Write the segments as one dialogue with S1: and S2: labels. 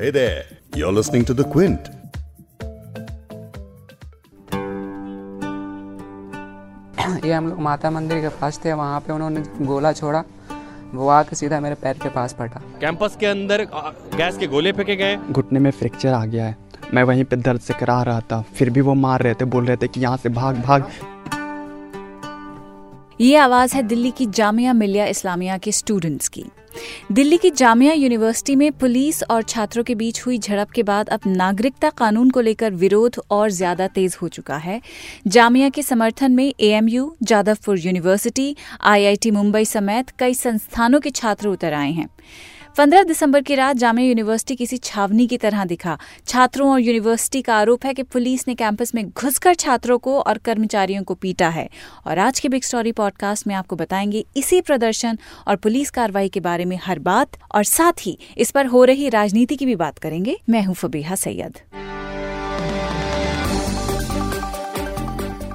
S1: Hey there, you're listening to The Quint.
S2: ये हम लोग माता मंदिर के पास थे वहाँ पे उन्होंने गोला छोड़ा वो आके सीधा मेरे पैर के पास पटा
S3: कैंपस के अंदर गैस के गोले फेंके गए?
S4: घुटने में फ्रैक्चर आ गया है। मैं वहीं पे दर्द से करा रहा था फिर भी वो मार रहे थे बोल रहे थे कि यहाँ से भाग भाग।
S5: ये आवाज़ है दिल्ली की जामिया मिलिया इस्लामिया के स्टूडेंट्स की। दिल्ली की जामिया यूनिवर्सिटी में पुलिस और छात्रों के बीच हुई झड़प के बाद अब नागरिकता कानून को लेकर विरोध और ज़्यादा तेज हो चुका है। जामिया के समर्थन में AMU Jadavpur university IIT Mumbai समेत कई संस्थानों के छात्र उतर आए हैं। 15 दिसंबर की रात जामिया यूनिवर्सिटी किसी छावनी की तरह दिखा। छात्रों और यूनिवर्सिटी का आरोप है कि पुलिस ने कैंपस में घुसकर छात्रों को और कर्मचारियों को पीटा है। और आज के बिग स्टोरी पॉडकास्ट में आपको बताएँगे इसी प्रदर्शन और पुलिस कार्रवाई के बारे में हर बात। और साथ ही इस पर हो रही राजनीति की भी बात करेंगे। मैं हूँ फबीहा सैयद।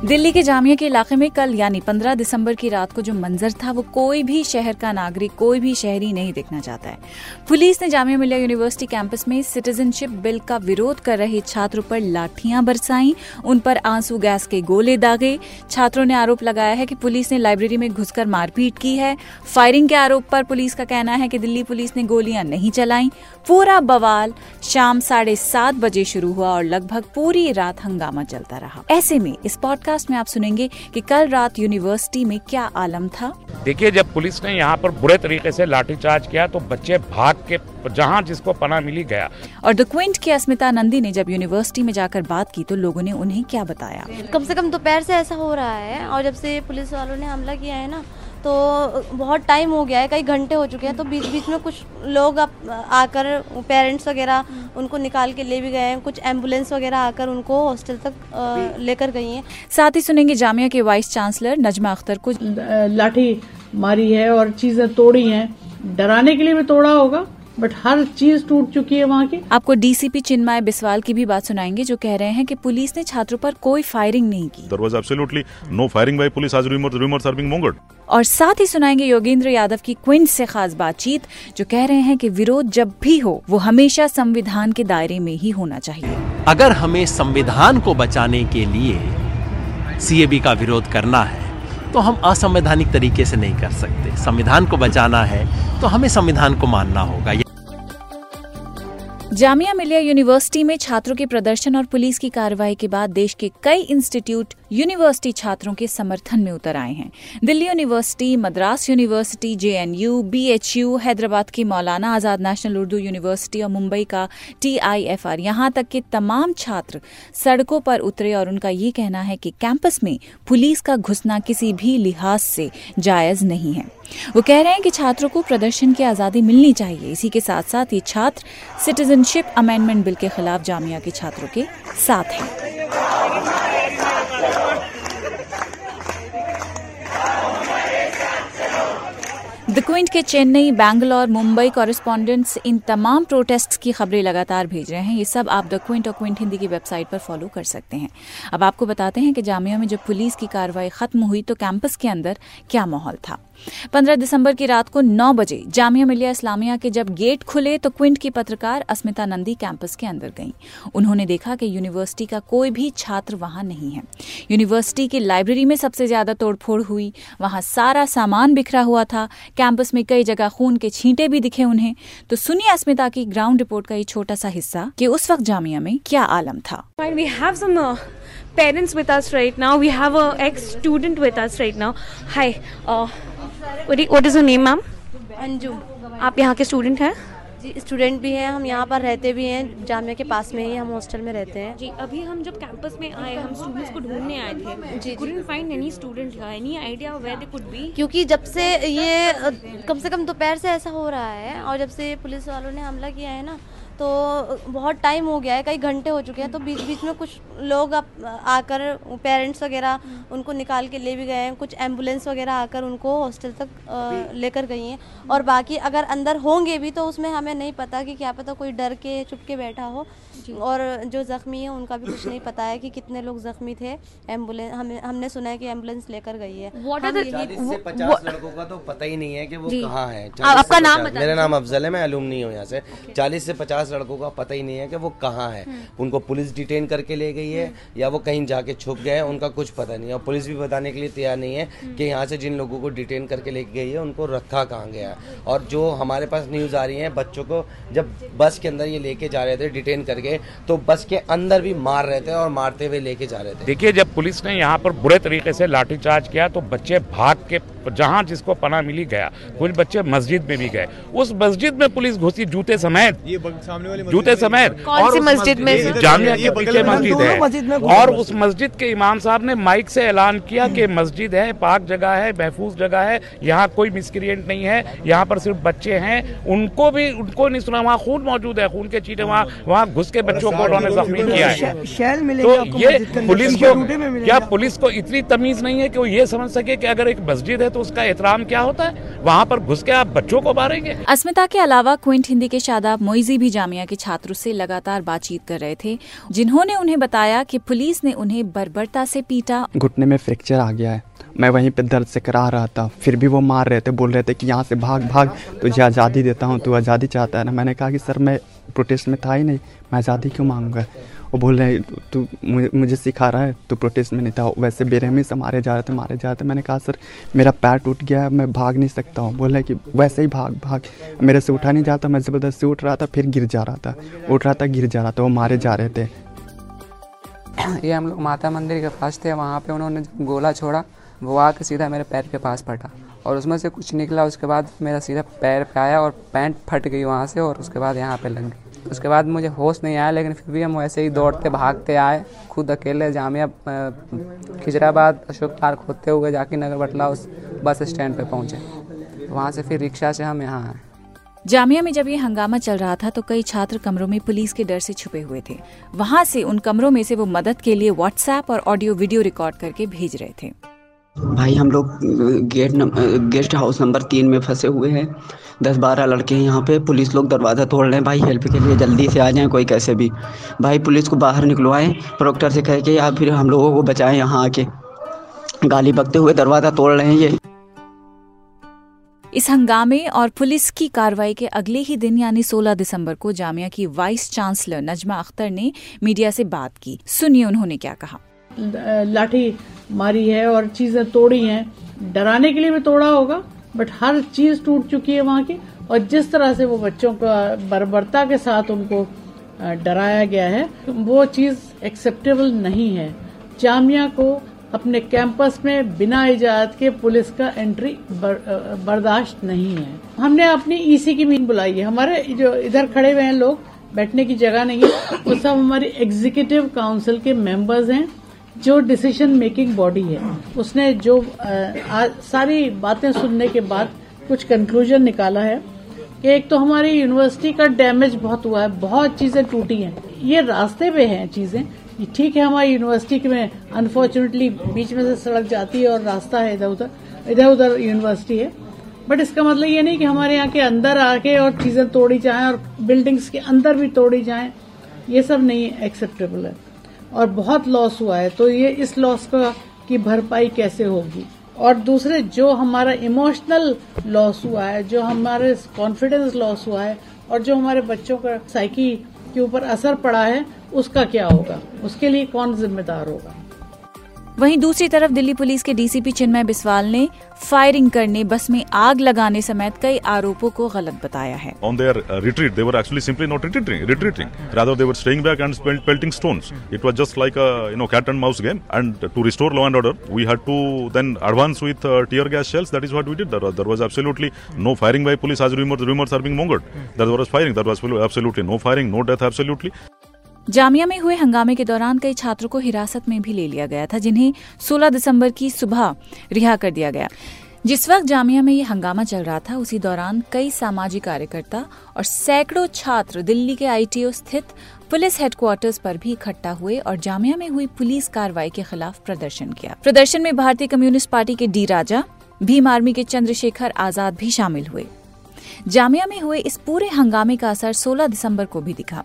S5: दिल्ली के जामिया के इलाके में कल, यानी 15 दिसंबर की रात को जो मंजर था, वो कोई भी शहर का नागरिक, कोई भी शहरी नहीं देखना चाहता है। पुलिस ने जामिया मिलिया यूनिवर्सिटी कैंपस में सिटीजनशिप बिल का विरोध कर रहे छात्रों पर लाठियाँ बरसाई। उन पर आँसू गैस के गोले दागे। छात्रों ने आरोप लगाया है कि पुलिस ने लाइब्रेरी में घुसकर मारपीट की है। फायरिंग के आरोप पर पुलिस का कहना है कि दिल्ली पुलिस ने गोलियाँ नहीं चलाई। पूरा बवाल शाम साढ़े सात बजे शुरू हुआ और लगभग पूरी रात हंगामा चलता रहा। ऐसे में इस पॉडकास्ट पॉडकास्ट में आप सुनेंगे कि कल रात यूनिवर्सिटी में क्या आलम था।
S6: देखिए जब पुलिस ने यहाँ पर बुरे तरीके से लाठीचार्ज किया तो बच्चे भाग के जहाँ जिसको पना मिली गया।
S5: और द क्विंट की अस्मिता नंदी ने जब यूनिवर्सिटी में जाकर बात की तो लोगों ने उन्हें क्या बताया?
S7: कम से कम दोपहर से ऐसा हो रहा है और जब से पुलिस वालों ने हमला किया है ना तो बहुत टाइम हो गया है कई घंटे हो चुके हैं तो बीच बीच में कुछ लोग आकर पेरेंट्स वगैरह उनको निकाल के ले भी गए हैं कुछ एंबुलेंस वगैरह आकर उनको हॉस्टल तक लेकर गई हैं।
S5: साथ ही सुनेंगे जामिया के वाइस चांसलर नजमा अख्तर को
S8: लाठी मारी है और चीज़ें तोड़ी हैं। डराने के लिए भी तोड़ा होगा। बट हर चीज़ टूट चुकी है वहाँ की।
S5: आपको डीसीपी चिन्मय बिस्वाल की भी बात सुनाएँगे जो कह रहे हैं कि पुलिस ने छात्रों पर कोई फायरिंग नहीं की।
S9: There was absolutely no firing by police as rumors, rumors are being mongered.
S5: और साथ ही सुनाएँगे योगेंद्र यादव की क्विंट से खास बातचीत जो कह रहे हैं कि विरोध जब भी हो वो हमेशा संविधान के दायरे में ही होना चाहिए।
S10: अगर हमें संविधान को बचाने के लिए सीएबी का विरोध करना है तो हम असंवैधानिक तरीके से नहीं कर सकते। संविधान को बचाना है तो हमें संविधान को मानना होगा।
S5: जामिया मिलिया यूनिवर्सिटी में छात्रों के प्रदर्शन और पुलिस की कार्रवाई के बाद देश के कई इंस्टीट्यूट यूनिवर्सिटी छात्रों के समर्थन में उतर आए हैं। Delhi university, Madras university, JNU, BHU, Hyderabad की मौलाना आज़ाद नेशनल उर्दू यूनिवर्सिटी और मुंबई का टीआईएफआर। यहाँ तक के तमाम छात्र सड़कों पर उतरे और उनका ये कहना है कि कैंपस में पुलिस का घुसना किसी भी लिहाज से जायज़ नहीं है। वो कह रहे हैं कि छात्रों को प्रदर्शन की आज़ादी मिलनी चाहिए। इसी के साथ साथ ये छात्र सिटीजनशिप अमेंडमेंट बिल के खिलाफ जामिया के छात्रों के साथ हैं। द क्विंट के चेन्नई बैंगलोर मुंबई कॉरेस्पॉन्डेंट्स इन तमाम प्रोटेस्ट की खबरें लगातार भेज रहे हैं। ये सब आप द क्विंट और क्विंट हिंदी की वेबसाइट पर फॉलो कर सकते हैं। अब आपको बताते हैं कि जामिया में जब पुलिस की कार्रवाई खत्म हुई तो कैंपस के अंदर क्या माहौल था। 15 दिसंबर की रात को 9 बजे जामिया मिलिया इस्लामिया के जब गेट खुले तो क्विंट की पत्रकार अस्मिता नंदी कैंपस के अंदर गईं उन्होंने देखा कि यूनिवर्सिटी का कोई भी छात्र वहाँ नहीं है यूनिवर्सिटी की लाइब्रेरी में सबसे ज़्यादा तोड़फोड़ हुई वहाँ सारा सामान बिखरा हुआ था कैंपस में कई जगह खून के छींटे भी दिखे उन्हें तो सुनिए अस्मिता की ग्राउंड रिपोर्ट का ये छोटा सा हिस्सा कि उस वक्त जामिया में क्या आलम था
S11: We have some uh, parents with us right now. We have a ex-student with us right now. Hi. Uh, what is your name, ma'am?
S7: Anju.
S11: आप यहाँ के स्टूडेंट हैं?
S7: जी स्टूडेंट भी हैं हम यहाँ पर रहते भी हैं जामिया के पास में ही हम हॉस्टल में रहते हैं।
S11: जी अभी हम जब कैंपस में आए हम स्टूडेंट्स को ढूँढने आए थे।
S7: जी,
S11: couldn't find any student here. Any idea where they could
S7: क्योंकि जब से ये कम से कम दोपहर से ऐसा हो रहा है और जब से पुलिस वालों ने हमला किया है ना तो बहुत टाइम हो गया है कई घंटे हो चुके हैं तो बीच बीच में कुछ लोग अब आकर पेरेंट्स वगैरह उनको निकाल के ले भी गए हैं कुछ एंबुलेंस वगैरह आकर उनको हॉस्टल तक लेकर गई हैं। और बाकी अगर अंदर होंगे भी तो उसमें हमें नहीं पता कि क्या पता कोई डर के चुप के बैठा हो। और जो ज़ख्मी है उनका भी कुछ नहीं पता है कि कितने लोग ज़ख्मी थे। एंबुलेंस हमें हमने सुना है कि एंबुलेंस लेकर गई है।
S12: से पचास लड़कों का तो पता ही नहीं है कि वो कहाँ है।
S11: आपका नाम
S12: मेरा नाम अफजल है मैं अलूम नहीं हूँ यहाँ से। चालीस से पचास लड़कों का पता ही नहीं है कि वो कहाँ है। उनको पुलिस डिटेन करके ले गई है या वो कहीं जाके छुप गए हैं उनका कुछ पता नहीं है। और पुलिस भी बताने के लिए तैयार नहीं है कि यहाँ से जिन लोगों को डिटेन करके ले गई है उनको रखा कहाँ गया है। और जो हमारे पास न्यूज़ आ रही है बच्चों को जब बस के अंदर ये लेके जा रहे थे डिटेन करके तो बस के अंदर भी मार रहे थे और मारते हुए लेके जा रहे थे।
S6: देखिए, जब पुलिस ने यहाँ पर बुरे तरीके से लाठीचार्ज किया तो बच्चे भाग के जहाँ जिसको पना मिली गया कुछ बच्चे मस्जिद में भी गए। उस मस्जिद में पुलिस घुसी जूते समेत। जूते समेत।
S11: सी मस्जिद में?
S6: जामिया के पीछे मस्जिद है। और उस मस्जिद के इमाम साहब ने माइक से ऐलान किया कि मस्जिद है पाक जगह है महफूज जगह है यहाँ कोई मिसक्रिएंट नहीं है यहाँ पर सिर्फ़ बच्चे हैं। उनको भी उनको नहीं सुना वहाँ खून मौजूद है खून के चीटे वहाँ वहाँ घुस के बच्चों को उन्होंने जख्मी किया है। तो ये पुलिस को क्या पुलिस को इतनी तमीज नहीं है कि वो ये समझ सके कि अगर एक मस्जिद है तो उसका एहतराम क्या होता है? वहाँ पर घुस के आप बच्चों को मारेंगे।
S5: अस्मिता के अलावा क्विंट हिंदी के शादाब मोइजी भी जामिया के छात्रों से लगातार बातचीत कर रहे थे जिन्होंने उन्हें बताया कि पुलिस ने उन्हें बर्बरता से पीटा।
S4: घुटने में फ्रैक्चर आ गया है। मैं वहीं पे दर्द से करा रहा था। फिर भी वो मार रहे थे बोल रहे थे कि यहाँ से भाग भाग तुझे आज़ादी देता हूँ तू आज़ादी चाहता है ना? मैंने कहा कि सर मैं प्रोटेस्ट में था ही नहीं। मैं आज़ादी क्यों मांगूँगा? वो बोल रहे तू मुझे मुझे सिखा रहा है, तू प्रोटेस्ट में नहीं था, वैसे बेरहमी से मारे जा रहे थे मारे जा रहे थे। मैंने कहा, सर, मेरा पैर टूट गया है, मैं भाग नहीं सकता हूँ। बोल रहे कि, वैसे ही भाग भाग। मेरे से उठा नहीं जाता, मैं ज़बरदस्ती उठ रहा था, फिर गिर जा रहा था। उठ रहा था, गिर जा रहा था, वो मारे जा रहे थे।
S2: ये हम लोग माता मंदिर के पास थे, वहाँ पे उन्होंने गोला छोड़ा, वो आके सीधा मेरे पैर के पास फटा और उसमें से कुछ निकला, उसके बाद मेरा सीधा पैर पे आया और पैंट फट गई वहाँ से और उसके बाद यहाँ पे लग गई उसके बाद मुझे होश नहीं आया, लेकिन फिर भी हम ऐसे ही दौड़ते, भागते आए। खुद अकेले जामिया खिजराबाद, अशोक पार्क होते हुए जाकिर नगर बटला उस बस स्टैंड पे पहुँचे। वहाँ से फिर रिक्शा से हम यहाँ आए।
S5: जामिया में जब ये हंगामा चल रहा था तो कई छात्र कमरों में पुलिस के डर से छुपे हुए थे। वहाँ से उन कमरों में से वो मदद के लिए व्हाट्सएप और ऑडियो वीडियो रिकॉर्ड करके भेज रहे थे।
S13: भाई हम लोग गेट नम, गेस्ट हाउस नंबर तीन में फंसे हुए हैं। दस बारह लड़के हैं यहाँ पे। पुलिस लोग दरवाज़ा तोड़ रहे हैं। भाई हेल्प के लिए जल्दी से आ जाएँ कोई कैसे भी। भाई पुलिस को बाहर निकलवाएँ। प्रोक्टर से कह के या फिर हम लोगों को बचाएँ यहाँ आके। गाली बकते हुए दरवाज़ा तोड़ रहे हैं ये।
S5: इस हंगामे और पुलिस की कार्रवाई के अगले ही दिन यानी 16 दिसंबर को जामिया की वाइस चांसलर नजमा अख्तर ने मीडिया से बात की। सुनिए उन्होंने क्या कहा।
S8: लाठी मारी है और चीज़ें तोड़ी हैं। डराने के लिए भी तोड़ा होगा बट हर चीज़ टूट चुकी है वहाँ की और जिस तरह से वो बच्चों का बर्बरता के साथ उनको डराया गया है वो चीज़ एक्सेप्टेबल नहीं है। जामिया को अपने कैंपस में बिना इजाज़त के पुलिस का एंट्री बर, बर्दाश्त नहीं है। हमने अपनी ईसी की मीटिंग बुलाई है। हमारे जो इधर खड़े हुए हैं लोग बैठने की जगह नहीं है। वो सब हमारी एग्जीक्यूटिव काउंसिल के मेंबर्स हैं। जो डिसीज़न मेकिंग बॉडी है उसने जो आ, सारी बातें सुनने के बाद कुछ कंक्लूजन निकाला है कि एक तो हमारी यूनिवर्सिटी का डैमेज बहुत हुआ है बहुत चीज़ें टूटी हैं। ये रास्ते पे हैं चीज़ें ठीक है हमारी यूनिवर्सिटी में अनफॉर्चुनेटली बीच में से सड़क जाती है और रास्ता है इधर उधर इधर उधर यूनिवर्सिटी है। बट इसका मतलब ये नहीं कि हमारे यहाँ के अंदर आके और चीज़ें तोड़ी जाएँ और बिल्डिंग्स के अंदर भी तोड़ी जाएँ ये सब नहीं एक्सेप्टेबल है। और बहुत लॉस हुआ है तो ये इस लॉस का, की भरपाई कैसे होगी? और दूसरे, जो हमारा इमोशनल लॉस हुआ है, जो हमारे कॉन्फिडेंस लॉस हुआ है, और जो हमारे बच्चों का साइकी के ऊपर असर पड़ा है, उसका क्या होगा? उसके लिए कौन जिम्मेदार होगा?
S5: वहीं दूसरी तरफ़ दिल्ली पुलिस के डीसीपी चिन्मय बिस्वाल ने फायरिंग करने, बस में आग लगाने समेत कई आरोपों को गलत बताया है।
S9: On their retreat they were actually simply not retreating retreating rather they were staying back and pelting stones it was just like a you know cat and mouse game and to restore law and order we had to then advance with tear gas shells that is what we did there was absolutely no firing by police as rumours rumours are being mongered that was firing that was absolutely no firing no death absolutely
S5: Jamia में हुए हंगामे के दौरान कई छात्रों को हिरासत में भी ले लिया गया था, जिन्हें 16 दिसंबर की सुबह रिहा कर दिया गया। जिस वक्त जामिया में ये हंगामा चल रहा था, उसी दौरान कई सामाजिक कार्यकर्ता और सैकड़ों छात्र दिल्ली के आईटीओ स्थित पुलिस हेडक्वार्टर्स पर भी इकट्ठा हुए और जामिया में हुई पुलिस कार्रवाई के खिलाफ प्रदर्शन किया। प्रदर्शन में भारतीय कम्युनिस्ट पार्टी के डी राजा, भीम आर्मी के चंद्रशेखर आज़ाद भी शामिल हुए। जामिया में हुए इस पूरे हंगामे का असर 16 दिसंबर को भी दिखा।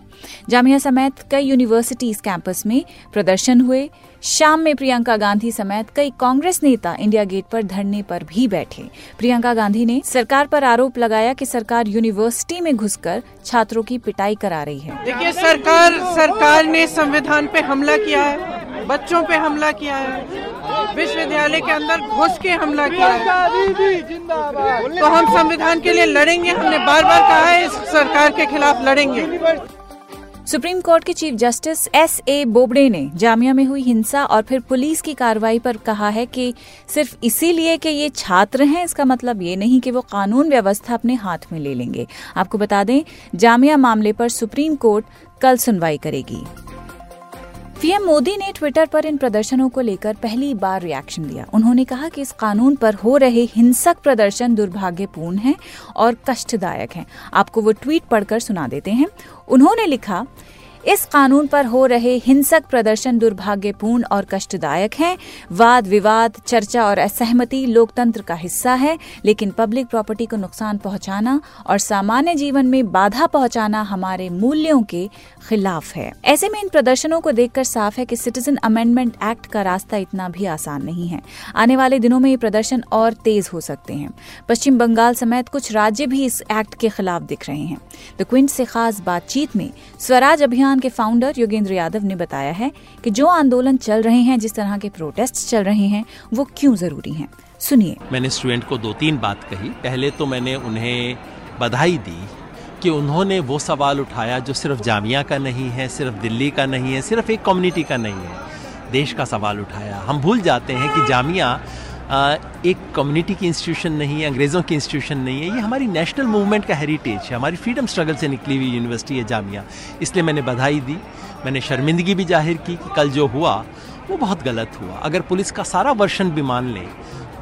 S5: जामिया समेत कई यूनिवर्सिटीज कैंपस में प्रदर्शन हुए। शाम में प्रियंका गांधी समेत कई कांग्रेस नेता इंडिया गेट पर धरने पर भी बैठे। प्रियंका गांधी ने सरकार पर आरोप लगाया कि सरकार यूनिवर्सिटी में घुसकर छात्रों की पिटाई करा रही है।
S14: देखिए, सरकार सरकार ने संविधान पे हमला किया है, बच्चों पे हमला किया है। विश्वविद्यालय के अंदर घुस के हमला किया है। तो हम संविधान के लिए लड़ेंगे हमने बार बार कहा है इस सरकार के खिलाफ लड़ेंगे।
S5: सुप्रीम कोर्ट के Chief Justice S A Bobde ने जामिया में हुई हिंसा और फिर पुलिस की कार्रवाई पर कहा है कि सिर्फ़ इसीलिए कि ये छात्र हैं इसका मतलब ये नहीं कि वो कानून व्यवस्था अपने हाथ में ले लेंगे। आपको बता दें जामिया मामले पर सुप्रीम कोर्ट कल सुनवाई करेगी। पीएम मोदी ने ट्विटर पर इन प्रदर्शनों को लेकर पहली बार रिएक्शन दिया उन्होंने कहा कि इस कानून पर हो रहे हिंसक प्रदर्शन दुर्भाग्यपूर्ण हैं और कष्टदायक हैं। आपको वो ट्वीट पढ़कर सुना देते हैं। उन्होंने लिखा इस कानून पर हो रहे हिंसक प्रदर्शन दुर्भाग्यपूर्ण और कष्टदायक हैं। वाद, विवाद, चर्चा और असहमति लोकतंत्र का हिस्सा है, लेकिन पब्लिक प्रॉपर्टी को नुकसान पहुंचाना और सामान्य जीवन में बाधा पहुंचाना हमारे मूल्यों के खिलाफ है। ऐसे में इन प्रदर्शनों को देखकर साफ़ है कि सिटीजन अमेंडमेंट एक्ट का रास्ता इतना भी आसान नहीं है। आने वाले दिनों में ये प्रदर्शन और तेज हो सकते हैं। पश्चिम बंगाल समेत कुछ राज्य भी इस एक्ट के खिलाफ दिख रहे हैं। द क्विंट से खास बातचीत में स्वराज अभियान अभियान के फाउंडर योगेंद्र यादव ने बताया है कि जो आंदोलन चल रहे हैं, जिस तरह के प्रोटेस्ट चल रहे हैं, वो क्यों ज़रूरी हैं? सुनिए।
S10: मैंने स्टूडेंट को दो तीन बात कही। पहले तो मैंने उन्हें बधाई दी कि उन्होंने वो सवाल उठाया जो सिर्फ़ जामिया का नहीं है, सिर्फ़ दिल्ली का नहीं है, सिर्फ़ एक कम्युनिटी का नहीं है। देश का सवाल उठाया। हम भूल जाते हैं कि जामिया एक कम्युनिटी की इंस्टीट्यूशन नहीं है, अंग्रेज़ों की इंस्टीट्यूशन नहीं है, ये हमारी नेशनल मूवमेंट का हेरिटेज है। हमारी फ्रीडम स्ट्रगल से निकली हुई यूनिवर्सिटी है, जामिया। इसलिए मैंने बधाई दी, मैंने शर्मिंदगी भी ज़ाहिर की कि कल जो हुआ, वो बहुत गलत हुआ। अगर पुलिस का सारा वर्षन भी मान लें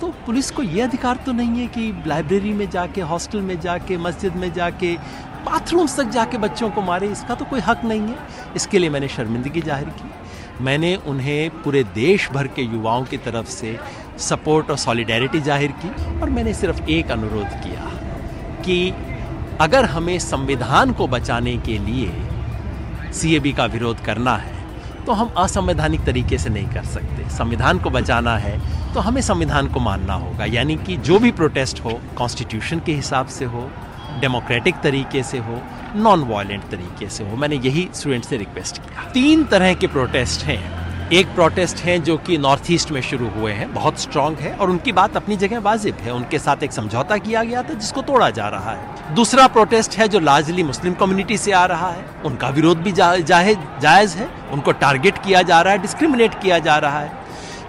S10: तो पुलिस को ये अधिकार तो नहीं है कि लाइब्रेरी में जाके हॉस्टल में जाके, मस्जिद में जाके बाथरूम्स तक जाके बच्चों को मारे, इसका तो कोई हक नहीं है। इसके लिए मैंने शर्मिंदगी ज़ाहिर की। मैंने उन्हें पूरे देश भर के युवाओं की तरफ़ से सपोर्ट और सॉलिडेरिटी ज़ाहिर की और मैंने सिर्फ़ एक अनुरोध किया कि अगर हमें संविधान को बचाने के लिए सीएबी का विरोध करना है तो हम असंवैधानिक तरीके से नहीं कर सकते। संविधान को बचाना है तो हमें संविधान को मानना होगा। यानी कि जो भी प्रोटेस्ट हो, कॉन्स्टिट्यूशन के हिसाब से हो, डेमोक्रेटिक तरीके से हो नॉन वायलेंट तरीके से हो, मैंने यही स्टूडेंट से रिक्वेस्ट किया। तीन तरह के प्रोटेस्ट हैं। एक प्रोटेस्ट हैं जो कि नॉर्थ ईस्ट में शुरू हुए हैं बहुत स्ट्रांग है और उनकी बात अपनी जगह वाजिब है। उनके साथ एक समझौता किया गया था जिसको तोड़ा जा रहा है। दूसरा प्रोटेस्ट है जो लार्जली मुस्लिम कम्युनिटी से आ रहा है। उनका विरोध भी जा, जायज़ है। उनको टारगेट किया जा रहा है डिस्क्रिमिनेट किया जा रहा है।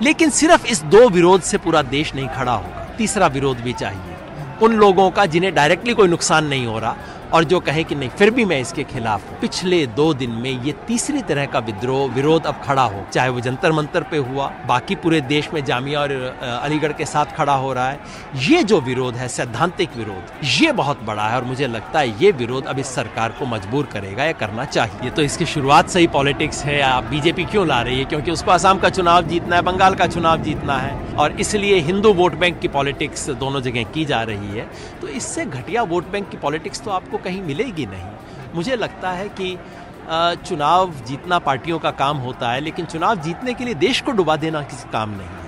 S10: लेकिन सिर्फ़ इस दो विरोध से पूरा देश नहीं खड़ा होगा। तीसरा विरोध भी चाहिए। उन लोगों का जिन्हें डायरेक्टली कोई नुकसान नहीं हो रहा और जो कहे कि नहीं, फिर भी मैं इसके खिलाफ पिछले दो दिन में ये तीसरी तरह का विद्रोह, विरोध अब खड़ा हो। चाहे वो जंतर मंतर पे हुआ, बाकी पूरे देश में जामिया और अलीगढ़ के साथ खड़ा हो रहा है। ये जो विरोध है, सैद्धांतिक विरोध, ये बहुत बड़ा है और मुझे लगता है ये विरोध अब इस सरकार को मजबूर करेगा या करना चाहिए। तो इसकी शुरुआत से ही पॉलिटिक्स है, आप बीजेपी क्यों ला रही है? क्योंकि उसको आसाम का चुनाव जीतना है, बंगाल का चुनाव जीतना है और इसलिए हिंदू वोट बैंक की पॉलिटिक्स दोनों जगह की जा रही है। तो इससे घटिया वोट बैंक की पॉलिटिक्स तो आपको कहीं मिलेगी नहीं। मुझे लगता है कि चुनाव जीतना पार्टियों का काम होता है, लेकिन चुनाव जीतने के लिए देश को डुबा देना किसी काम नहीं है।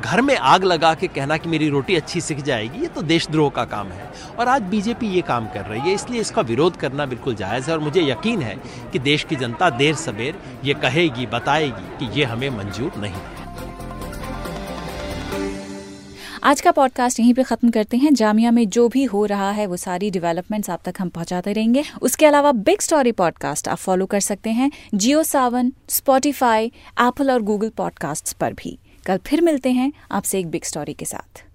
S10: घर में आग लगा के कहना कि मेरी रोटी अच्छी सीख जाएगी, ये तो देशद्रोह का काम है। और आज बीजेपी ये काम कर रही है, इसलिए इसका विरोध करना बिल्कुल जायज़ है और मुझे यकीन है कि देश की जनता देर सवेर ये कहेगी, बताएगी कि ये हमें मंजूर नहीं है।
S5: आज का पॉडकास्ट यहीं पे खत्म करते हैं। जामिया में जो भी हो रहा है, वो सारी डेवलपमेंट्स आप तक हम पहुंचाते रहेंगे। उसके अलावा बिग स्टोरी पॉडकास्ट आप फॉलो कर सकते हैं। जियो सावन स्पॉटिफाई एप्पल और गूगल पॉडकास्ट पर भी। कल फिर मिलते हैं आपसे एक बिग स्टोरी के साथ।